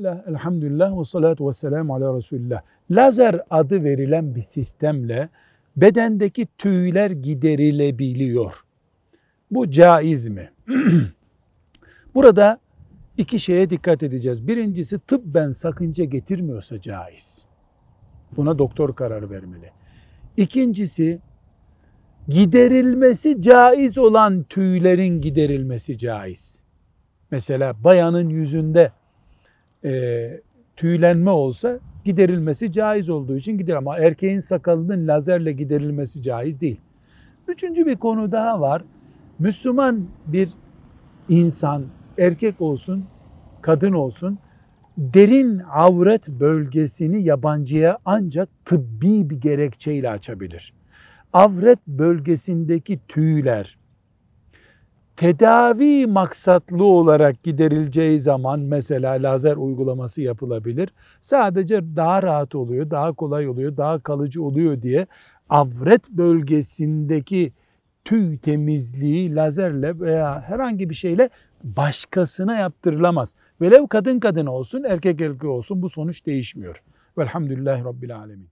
Bismillah, elhamdülillah ve salatu ve selamu ala Resulillah. Lazer adı verilen bir sistemle bedendeki tüyler giderilebiliyor. Bu caiz mi? Burada iki şeye dikkat edeceğiz. Birincisi tıbben sakınca getirmiyorsa caiz. Buna doktor karar vermeli. İkincisi giderilmesi caiz olan tüylerin giderilmesi caiz. Mesela bayanın yüzünde e, tüylenme olsa giderilmesi caiz olduğu için gider ama erkeğin sakalının lazerle giderilmesi caiz değil. Üçüncü bir konu daha var. Müslüman bir insan erkek olsun, kadın olsun derin avret bölgesini yabancıya ancak tıbbi bir gerekçeyle açabilir. Avret bölgesindeki tüyler tedavi maksatlı olarak giderileceği zaman mesela lazer uygulaması yapılabilir. Sadece daha rahat oluyor, daha kolay oluyor, daha kalıcı oluyor diye avret bölgesindeki tüy temizliği lazerle veya herhangi bir şeyle başkasına yaptırılamaz. Velev kadın kadın olsun, erkek erkek olsun bu sonuç değişmiyor. Velhamdülillahi Rabbil Alemin.